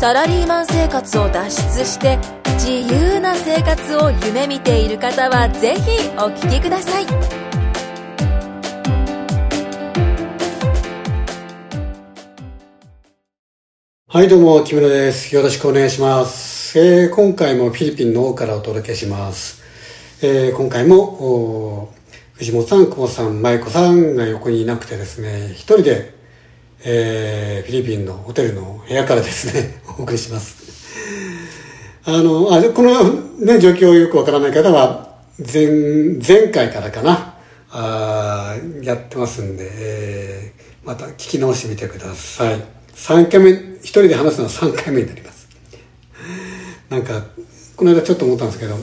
サラリーマン生活を脱出して自由な生活を夢見ている方はぜひお聞きくださいはい、どうも、木村です。よろしくお願いします。えー今回もフィリピンの方からお届けします。えー今回も、藤本さん、久保さん、舞子さんが横にいなくてですね、一人で、えーフィリピンのホテルの部屋からですね、お送りします。あの、あこの、ね、状況よくわからない方は、前、前回からかな、あやってますんで、えーまた聞き直してみてください。3回目、一人で話すのは3回目になります。なんか、この間ちょっと思ったんですけど、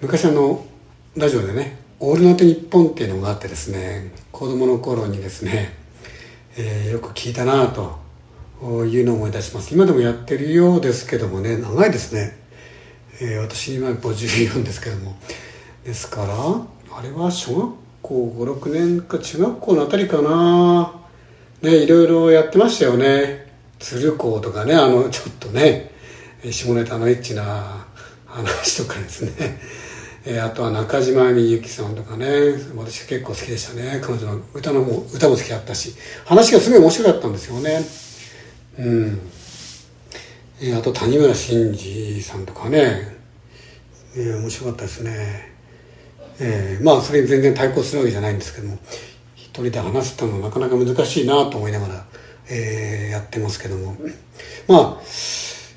昔あの、ラジオでね、オールナイトニッポンっていうのがあってですね、子供の頃にですね、えーよく聞いたなというのを思い出します。今でもやってるようですけどもね、長いですね。えー私今54ですけども。ですから、あれは小学校5、6年か中学校のあたりかな。ね、いろいろやってましたよね。鶴光とかね、あの、ちょっとね、下ネタのエッチな話とかですね。えーあとは中島みゆきさんとかね、私結構好きでしたね。彼女の歌のも、歌も好きだったし、話がすごい面白かったんですよね。うん。えーあと谷村新司さんとかね、えー面白かったですね。えーまあそれに全然対抗するわけじゃないんですけども一人で話すってのはなかなか難しいなと思いながら、えーやってますけどもまあ、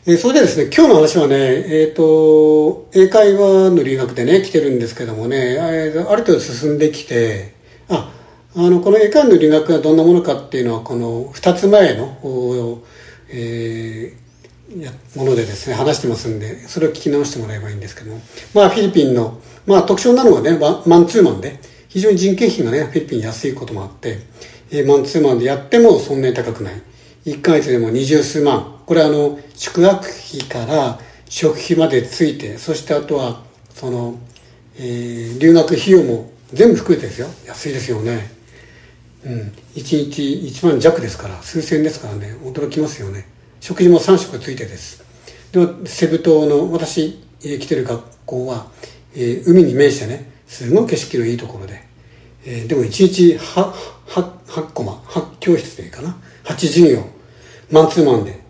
えーそれでですね今日の話はねえっ、と英会話の留学でね来てるんですけどもねある程度進んできてああのこの英会話の留学がどんなものかっていうのはこの2つ前の、えーものでですね、話してますんで、それを聞き直してもらえばいいんですけども。まあ、フィリピンの、まあ、特徴なのはね、マンツーマンで、非常に人件費がね、フィリピン安いこともあって、えーマンツーマンでやってもそんなに高くない。1ヶ月でも二十数万。これあの、宿泊費から食費までついて、そしてあとは、その、えー留学費用も全部含めてですよ。安いですよね。うん、1日1万弱ですから数千ですからね。驚きますよね。食事も3食ついてです。でもセブ島の私、えー来てる学校は、えー海に面してねすごい景色のいいところで、えーでも1日 8, 8, 8コマ8教室でいいかな。8授業マンツーマンで。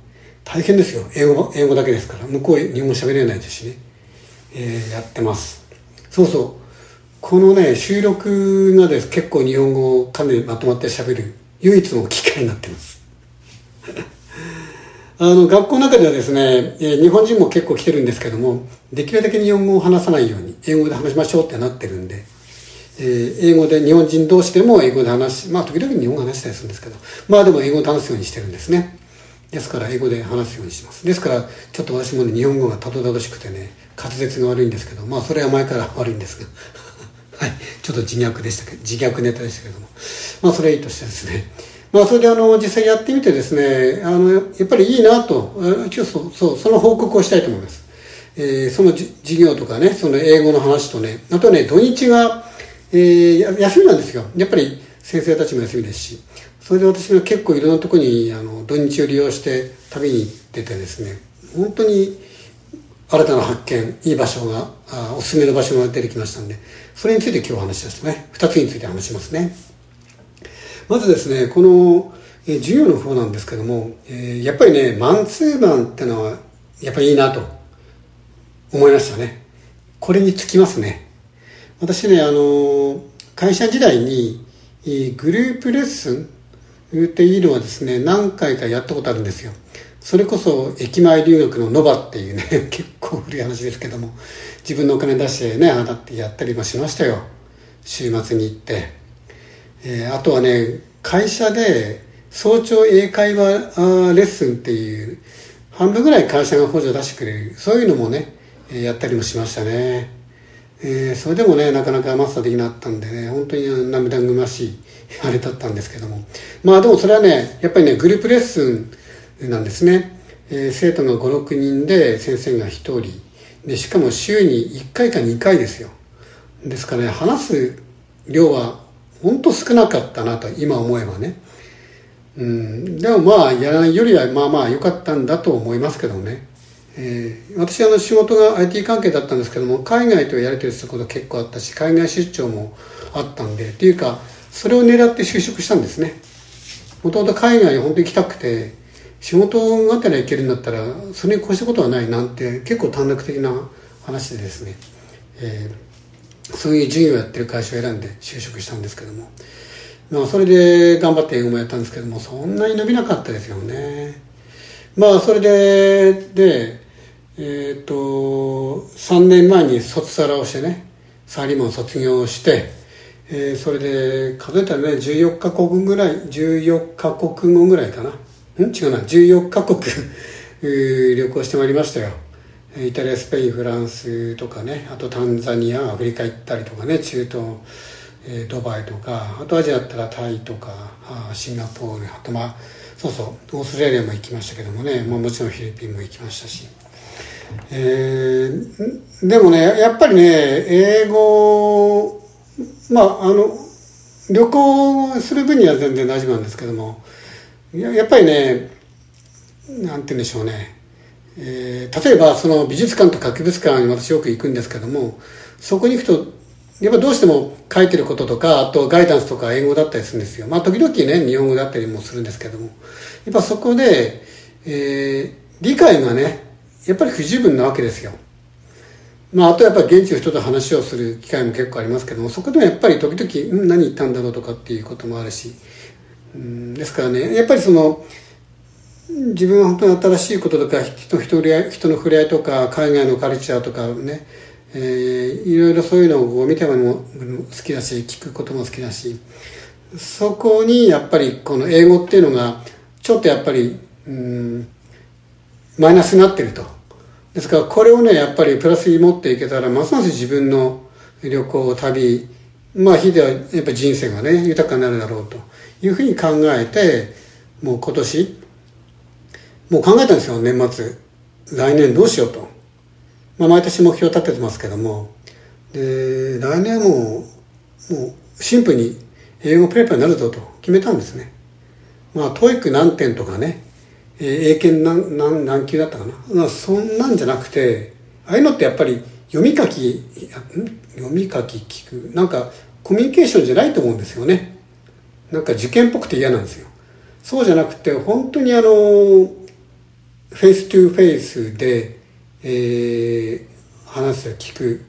大変ですよ。英語英語だけですから。向こう日本語喋れないですしね、えーやってます。そうそう。このね、収録がです。結構日本語をかなりまとまって喋る。唯一の機会になってます。あの、学校の中ではですね、えー日本人も結構来てるんですけども、できるだけ日本語を話さないように、英語で話しましょうってなってるんで、えー英語で日本人同士でも英語で話し、まあ時々日本語話したりするんですけど、まあでも英語で話すようにしてるんですね。ですから英語で話すようにします。ですから、ちょっと私もね、日本語がたどたどしくてね、滑舌が悪いんですけど、まあそれは前から悪いんですが、はい、ちょっと自虐でしたけど、自虐ネタでしたけども、まあそれはいいとしてですね、まあそれであの、実際やってみてですね、あの、やっぱりいいなと、あ一応そう、そう、その報告をしたいと思います。えーその授業とかね、その英語の話とね、あとね、土日が、えー休みなんですよ。やっぱり先生たちも休みですし、それで私が結構いろんなところに、あの、土日を利用して旅に行っててですね、本当に新たな発見、いい場所が、あおすすめの場所が出てきましたんで、それについて今日話しますね。二つについて話しますね。まずですね、この、えー授業の方なんですけども、えーやっぱりね、マンツーマンってのは、やっぱりいいなと思いましたね。これにつきますね。私ね、あの、会社時代に、えーグループレッスンっていうのはですね、何回かやったことあるんですよ。それこそ駅前留学のノバっていうね、結構古い話ですけども、自分のお金出してね、ああだってやったりもしましたよ。週末に行って。えーあとはね、会社で早朝英会話レッスンっていう、半分ぐらい会社が補助出してくれる、そういうのもね、やったりもしましたね。えー、それでもね、なかなかマスターできなかったんでね、本当に涙ぐましい あれだったんですけども。まあでもそれはね、やっぱりね、グループレッスンなんですね。えー、生徒が5、6人で先生が1人。で、しかも週に1回か2回ですよ。ですからね、話す量は本当少なかったなと、今思えばね。うん、でもまあ、やらないよりはまあまあ良かったんだと思いますけどね。えー、私あの仕事が IT 関係だったんですけども、海外とやり取りすること結構あったし、海外出張もあったんで、っていうか、それを狙って就職したんですね。もともと海外に本当に行きたくて、仕事があったら行けるんだったら、それに越したことはないなんて、結構短絡的な話でですね、えー、そういう授業をやってる会社を選んで就職したんですけども、まあ、それで頑張って英語もやったんですけども、そんなに伸びなかったですよね。まあ、それで、で、えっ、ー、と、3年前に卒サラをしてね、サーリーマン卒業して、えー、それで数えたらね、14カ国ぐらい、14カ国語ぐらいかな。ん？違うな、14カ国 旅行してまいりましたよ。イタリア、スペイン、フランスとかね、あとタンザニア、アフリカ行ったりとかね、中東、えー、ドバイとか、あとアジアだったらタイとか、あシンガポール、あとまあ、そうそう、オーストラリアも行きましたけどもね、まあ、もちろんフィリピンも行きましたし。え、でもね、やっぱりね、英語、まあ、あの、旅行する分には全然大丈夫なんですけども、やっぱりね、なんて言うんでしょうね、え、例えばその美術館とか博物館に私よく行くんですけども、そこに行くと、やっぱどうしても書いてることとか、あとガイダンスとか英語だったりするんですよ。まあ時々ね、日本語だったりもするんですけども。やっぱそこで、えー、理解がね、やっぱり不十分なわけですよ。まあ、あとやっぱり現地の人と話をする機会も結構ありますけども、そこでもやっぱり時々、うん、何言ったんだろうとかっていうこともあるし、うん、ですからね、やっぱりその、自分は本当に新しいこととか人人人の触れ合いとか海外のカルチャーとかね、えー、いろいろそういうのを見ても好きだし聞くことも好きだしそこにやっぱりこの英語っていうのがちょっとやっぱり、うん、マイナスになってると。ですからこれをね、やっぱりプラスに持っていけたら、ますます自分の旅行、旅、まあ、日ではやっぱ人生がね、豊かになるだろうというふうに考えて、もう今年、もう考えたんですよ、年末。来年どうしようと。まあ、毎年目標立ててますけども。で、来年はもう、もう、シンプルに英語ペラペラになるぞと決めたんですね。まあ、 TOEIC 何点とかね、えー、英検何何何級だったかな、まあ、そんなんじゃなくてああいうのってやっぱり読み書き読み書き聞く？なんかコミュニケーションじゃないと思うんですよね。なんか受験っぽくて嫌なんですよ。そうじゃなくて本当にあの face to face で、えー、話す聞く、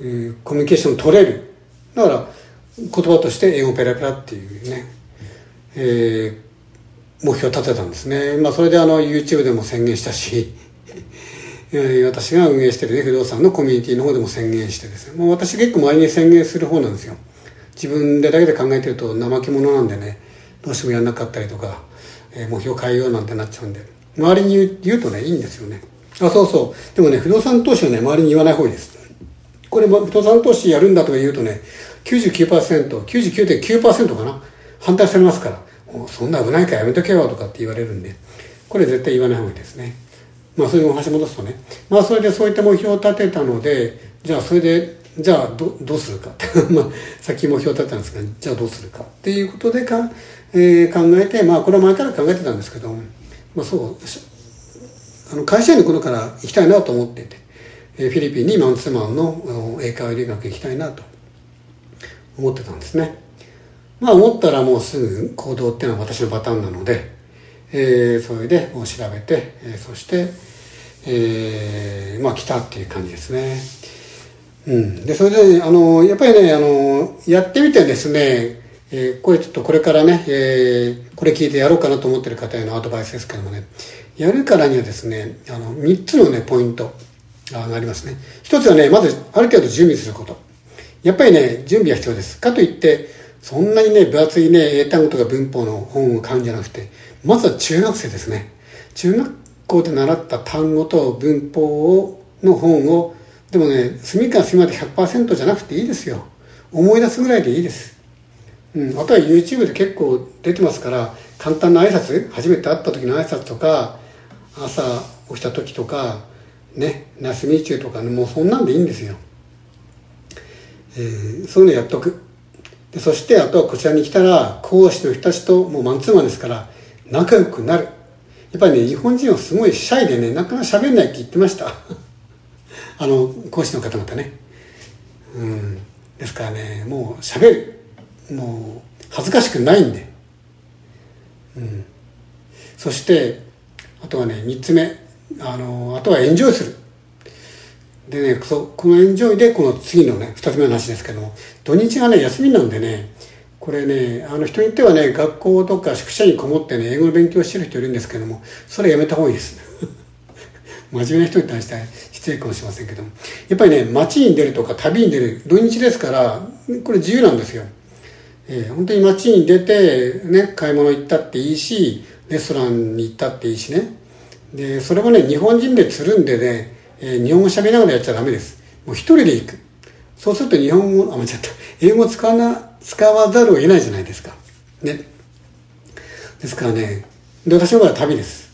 えー、コミュニケーション取れる。だから言葉として英語ペラペラっていうね、えー、目標を立てたんですね。まあ、それであの、YouTube でも宣言したし、私が運営してるね、不動産のコミュニティの方でも宣言してですね。もう私結構周りに宣言する方なんですよ。自分でだけで考えてると怠け者なんでね、どうしてもやんなかったりとか、えー、目標変えようなんてなっちゃうんで。周りに言うとね、いいんですよね。あ、そうそう。でもね、不動産投資はね、周りに言わない方がいいです。これ、不動産投資やるんだとか言うとね、99%、99.9%かな。反対されますから。そんな危ないからやめとけよとかって言われるんで、これ絶対言わない方がいいですね。まあそれを橋戻すとね。まあそれでそういった目標を立てたので、じゃあそれで、じゃあどどうするか。まあさっき目標を立てたんですが、じゃあどうするかっていうことでか、えー、考えて、まあこれは前から考えてたんですけど、まあそう、あの会社員の頃から行きたいなと思ってて、えー、フィリピンにマンツーマンの英会話留学行きたいなと思ってたんですね。まあ思ったらもうすぐ行動っていうのは私のパターンなので、えー、それでもう調べて、えー、そして、えー、まあ来たっていう感じですね。うん。で、それで、あの、やっぱりね、あの、やってみてですね、えー、これちょっとこれからね、えー、これ聞いてやろうかなと思ってる方へのアドバイスですけどもね、やるからにはですね、あの、3つのね、ポイントがありますね。一つはね、まずある程度準備すること。やっぱりね、準備は必要です。かといって、そんなにね、分厚いね、英単語とか文法の本を買うんじゃなくて、まずは中学生ですね。中学校で習った単語と文法をの本をでもね隅から隅まで100%じゃなくていいですよ。思い出すぐらいでいいです。うん、あとは YouTube で結構出てますから簡単な挨拶初めて会った時の挨拶とか朝起きた時とかねナスミチューとかねもうそんなんでいいんですよ、えー、そういうのやっとく。でそしてあとはこちらに来たら講師の人たちともうマンツーマンですから仲良くなる。やっぱりね日本人はすごいシャイでねなかなか喋んないって言ってました。あの講師の方々ね。うん。ですからねもう喋る。もう恥ずかしくないんで、うん、そしてあとはね3つ目。あのあとはエンジョイする。でねそうこのエンジョイでこの次のね2つ目の話ですけども土日がね休みなんでねこれねあの人によってはね学校とか宿舎にこもってね英語の勉強してる人いるんですけどもそれやめた方がいいです。真面目な人に対して失礼かもしれませんけども。やっぱりね街に出るとか旅に出る土日ですからこれ自由なんですよ。えー、本当に街に出て、ね、買い物行ったっていいし、レストランに行ったっていいしね。で、それもね、日本人でつるんでね、えー、日本語喋りながらやっちゃダメです。もう一人で行く。そうすると日本語、あ、間違った。英語使わな、使わざるを得ないじゃないですか。ね。ですからね、で、私の場合は旅です。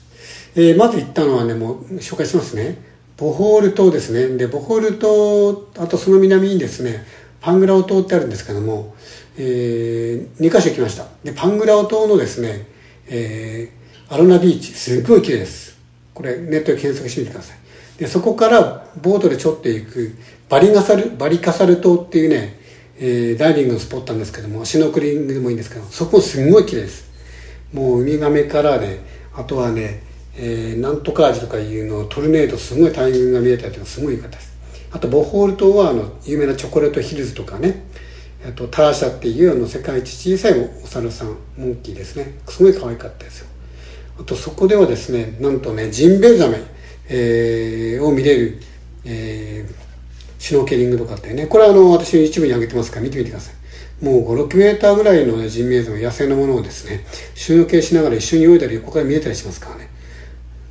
えー、まず行ったのはね、もう紹介しますね。ボホール島ですね。で、ボホール島、あとその南にですね、パングラオ島ってあるんですけども、えー、2カ所行きました。で、パングラオ島のですね、えー、アロナビーチ、すっごい綺麗です。これ、ネットで検索してみてください。で、そこからボートでちょっと行く、バリガサル、バリカサル島っていうね、えー、ダイビングのスポットなんですけども、シノクリングでもいいんですけど、そこすんごい綺麗です。もうウミガメからね、あとはね、えー、なんとか味とかいうのトルネードすごい大群が見えたりとかすごい良かったです。あとボホール島はあの有名なチョコレートヒルズとかね、えっと、ターシャっていうあの世界一小さいお猿さんモンキーですねすごい可愛かったですよあとそこではですねなんとねジンベエザメ、えー、を見れる、えー、シュノーケリングとかってね。これはあの私 YouTube に上げてますから見てみてください。もう56メーターぐらいの、ね、ジンベエザメ野生のものをですねシュノーケしながら一緒に泳いだり横から見えたりしますからね。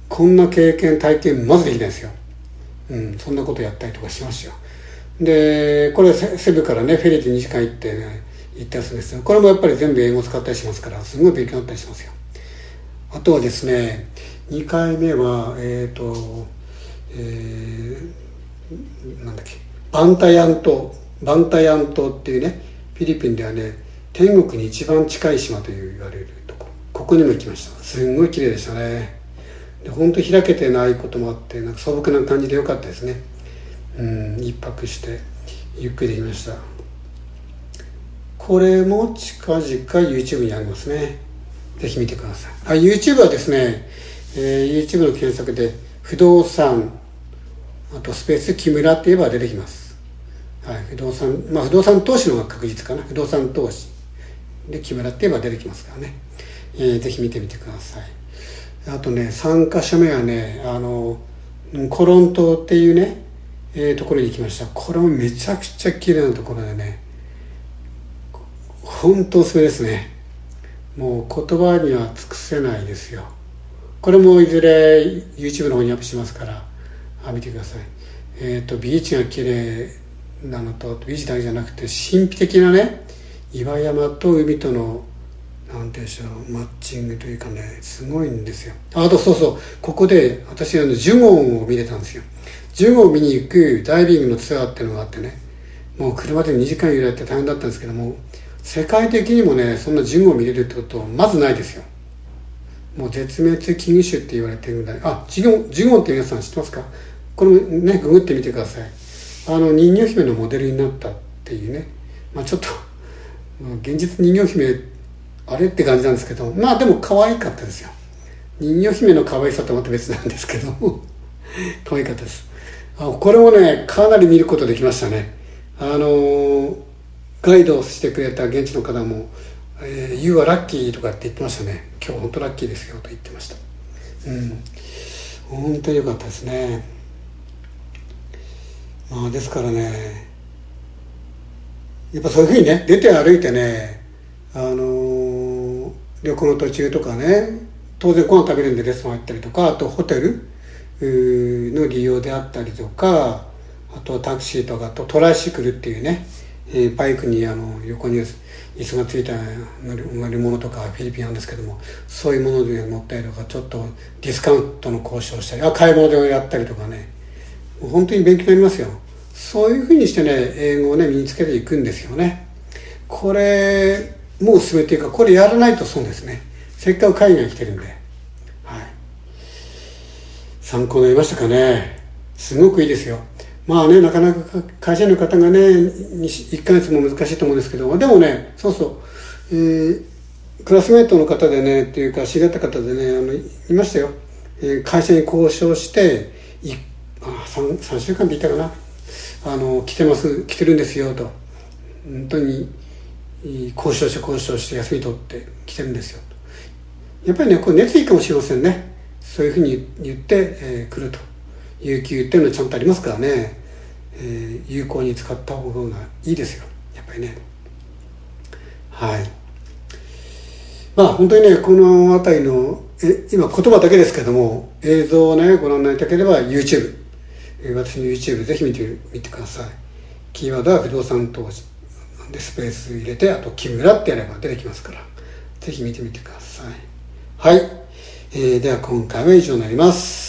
こんな経験体験まずできないですよ。うんそんなことやったりとかしますよ。でこれセブからねフェリーで2時間行ってね行ったやつですよ。これもやっぱり全部英語使ったりしますからすごい勉強になったりしますよ。あとはですね2回目はえっ、ー、とえー、なんだっけバンタヤン島バンタヤン島っていうねフィリピンではね天国に一番近い島という言われるとこここにも行きました。すんごい綺麗でしたね。で本当開けてないこともあってなんか素朴な感じでよかったですね。うん一泊してゆっくりできました。これも近々 YouTube にありますね。ぜひ見てください。あ YouTube はですね、えー、YouTube の検索で不動産あとスペース木村って言えば出てきます。はい、不動産まあ不動産投資の方が確実かな。不動産投資。で木村って言えば出てきますからね、えー、ぜひ見てみてください。あとね3か所目はねあのコロン島っていうねえー、ところに行きました。これもめちゃくちゃ綺麗なところでね本当おすすめですね。もう言葉には尽くせないですよ。これもいずれ YouTube の方にアップしますから。あ見てください。えっ、ー、とビーチが綺麗なのとビーチだけじゃなくて神秘的なね岩山と海とのなんていうんでしょうマッチングというかねすごいんですよ。あとそうそう。ここで私あのジュゴンを見れたんですよ。ジュゴを見に行くダイビングのツアーっていうのがあってねもう車で2時間揺られて大変だったんですけども世界的にもねそんなジュゴを見れるってことまずないですよ。もう絶滅危惧種って言われてるぐらいあジュゴジュゴって皆さん知ってますか？これねググってみてください。あの人魚姫のモデルになったっていうね。まあちょっと現実人魚姫あれって感じなんですけど。まあでも可愛かったですよ。人魚姫の可愛さとまた別なんですけど。可愛かったです。あこれもねかなり見ることできましたね。あのガイドをしてくれた現地の方も「えー、You are lucky」とかって言ってましたね「今日本当ラッキーですよ」と言ってました。うん。本当良かったですね。まあですからねやっぱそういうふうにね出て歩いてねあのー、旅行の途中とかね当然ご飯食べるんでレストラン行ったりとかあとホテルの利用であったりとかああとタクシーとかとトライシクルっていうね、えー、バイクにあの横に椅子がついた乗り物とかフィリピンなんですけどもそういうもので乗ったりとかちょっとディスカウントの交渉したりあ買い物でやったりとかね本当に勉強になりますよ。そういうふうにしてね英語をね身につけていくんですよね。これもうおすすめていうかこれやらないと損ですね。せっかく海外に来てるんで。はい。参考になりましたかね。すごくいいですよ。まあね、なかなか会社の方がね、1ヶ月も難しいと思うんですけど、でもね、そうそう、えー、クラスメートの方でね、っていうか知り合った方でね、あの、いましたよ。えー、会社に交渉して、いあ 3, 3週間でいたかな。あの、来てます、来てるんですよ、と。本当に、交渉して交渉して休み取って来てるんですよ。やっぱりね、これ熱意かもしれませんね。そういうふうに言って、えー、来ると。有給っていうのはちゃんとありますからね。えー、有効に使った方がいいですよ。やっぱりね。はい。まあ本当にねこの辺りのえ今言葉だけですけども映像をねご覧になりたければ YouTube、私の YouTube ぜひ見てみてください。キーワードは不動産投資でスペース入れてあと木村ってやれば出てきますから。ぜひ見てみてください。はい、えー、では今回は以上になります。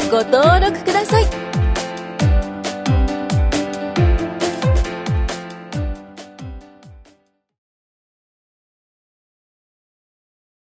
ご登録ください。